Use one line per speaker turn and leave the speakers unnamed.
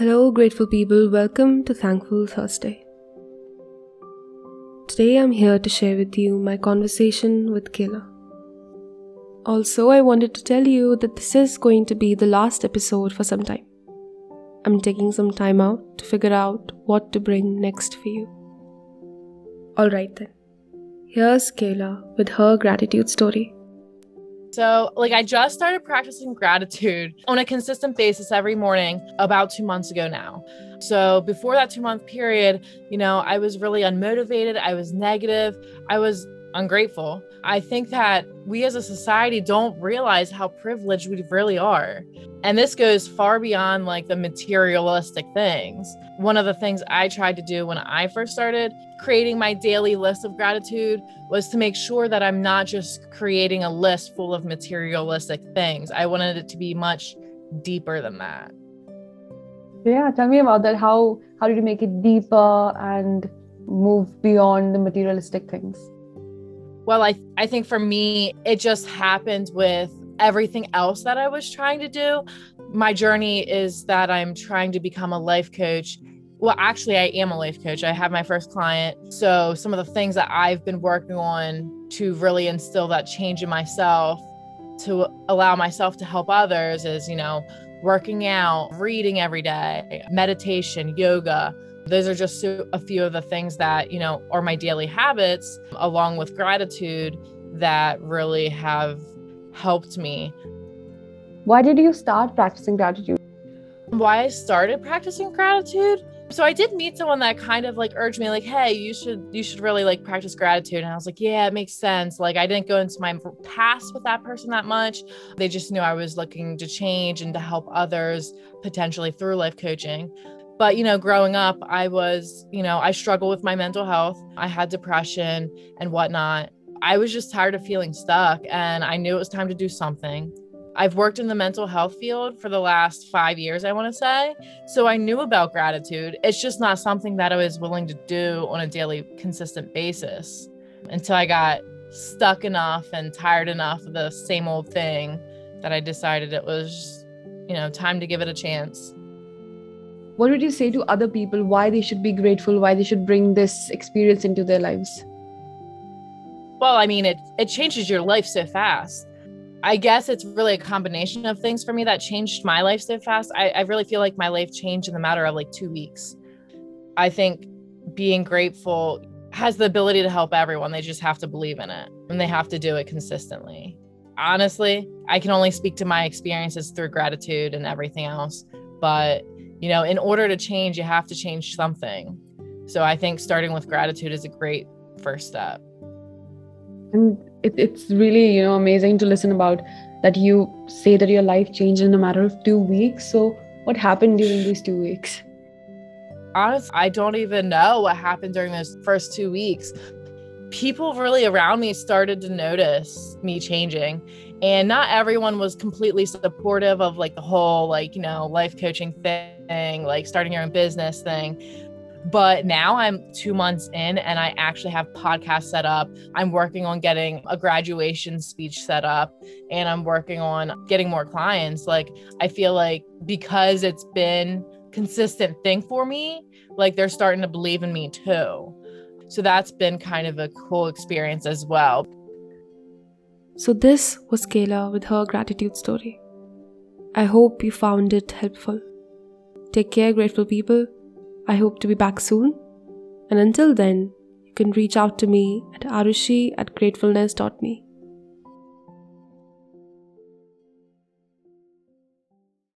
Hello, grateful people. Welcome to Thankful Thursday. Today I'm here to share with you my conversation with Kayla. Also, I wanted to tell you that this is going to be the last episode for some time. I'm taking some time out to figure out what to bring next for you. Alright then. Here's Kayla with her gratitude story.
So, like, I just started practicing gratitude on a consistent basis every morning about two months ago now. So, before that two month period, you know, I was really unmotivated. I was negative. I was ungrateful. I think that we as a society don't realize how privileged we really are. And this goes far beyond like the materialistic things. One of the things I tried to do when I first started creating my daily list of gratitude was to make sure that I'm not just creating a list full of materialistic things. I wanted it to be much deeper than that.
Yeah, tell me about that. How how did you make it deeper and move beyond the materialistic things?
Well, I I think for me it just happened with everything else that I was trying to do. My journey is that I'm trying to become a life coach. Well, actually, I am a life coach. I have my first client. So, some of the things that I've been working on to really instill that change in myself, to allow myself to help others, is, you know, working out, reading every day, meditation, yoga. Those are just a few of the things that, you know, are my daily habits, along with gratitude, that really have helped me.
Why did you start practicing gratitude?
Why I started practicing gratitude? So I did meet someone that kind of like urged me like, "Hey, you should you should really like practice gratitude." And I was like, "Yeah, it makes sense." Like I didn't go into my past with that person that much. They just knew I was looking to change and to help others potentially through life coaching. But, you know, growing up, I was, you know, I struggled with my mental health. I had depression and whatnot. I was just tired of feeling stuck and I knew it was time to do something. I've worked in the mental health field for the last five years, I want to say. So I knew about gratitude. It's just not something that I was willing to do on a daily, consistent basis until I got stuck enough and tired enough of the same old thing that I decided it was, you know, time to give it a chance.
What would you say to other people why they should be grateful, why they should bring this experience into their lives?
Well, I mean, it it changes your life so fast. I guess it's really a combination of things for me that changed my life so fast. I, I really feel like my life changed in the matter of like two weeks. I think being grateful has the ability to help everyone. They just have to believe in it and they have to do it consistently. Honestly, I can only speak to my experiences through gratitude and everything else. But, you know, in order to change, you have to change something. So I think starting with gratitude is a great first step.
And it, it's really you know amazing to listen about that you say that your life changed in a matter of two weeks. So what happened during these two weeks?
Honestly i don't even know what happened during those first two weeks people really around me started to notice me changing and not everyone was completely supportive of like the whole like you know life coaching thing like starting your own business thing but now I'm two months in and I actually have podcasts set up. I'm working on getting a graduation speech set up and I'm working on getting more clients. Like, I feel like because it's been consistent thing for me, like they're starting to believe in me too. So that's been kind of a cool experience as well.
So, this was Kayla with her gratitude story. I hope you found it helpful. Take care, grateful people I hope to be back soon. And until then, you can reach out to me at arushi at gratefulness.me.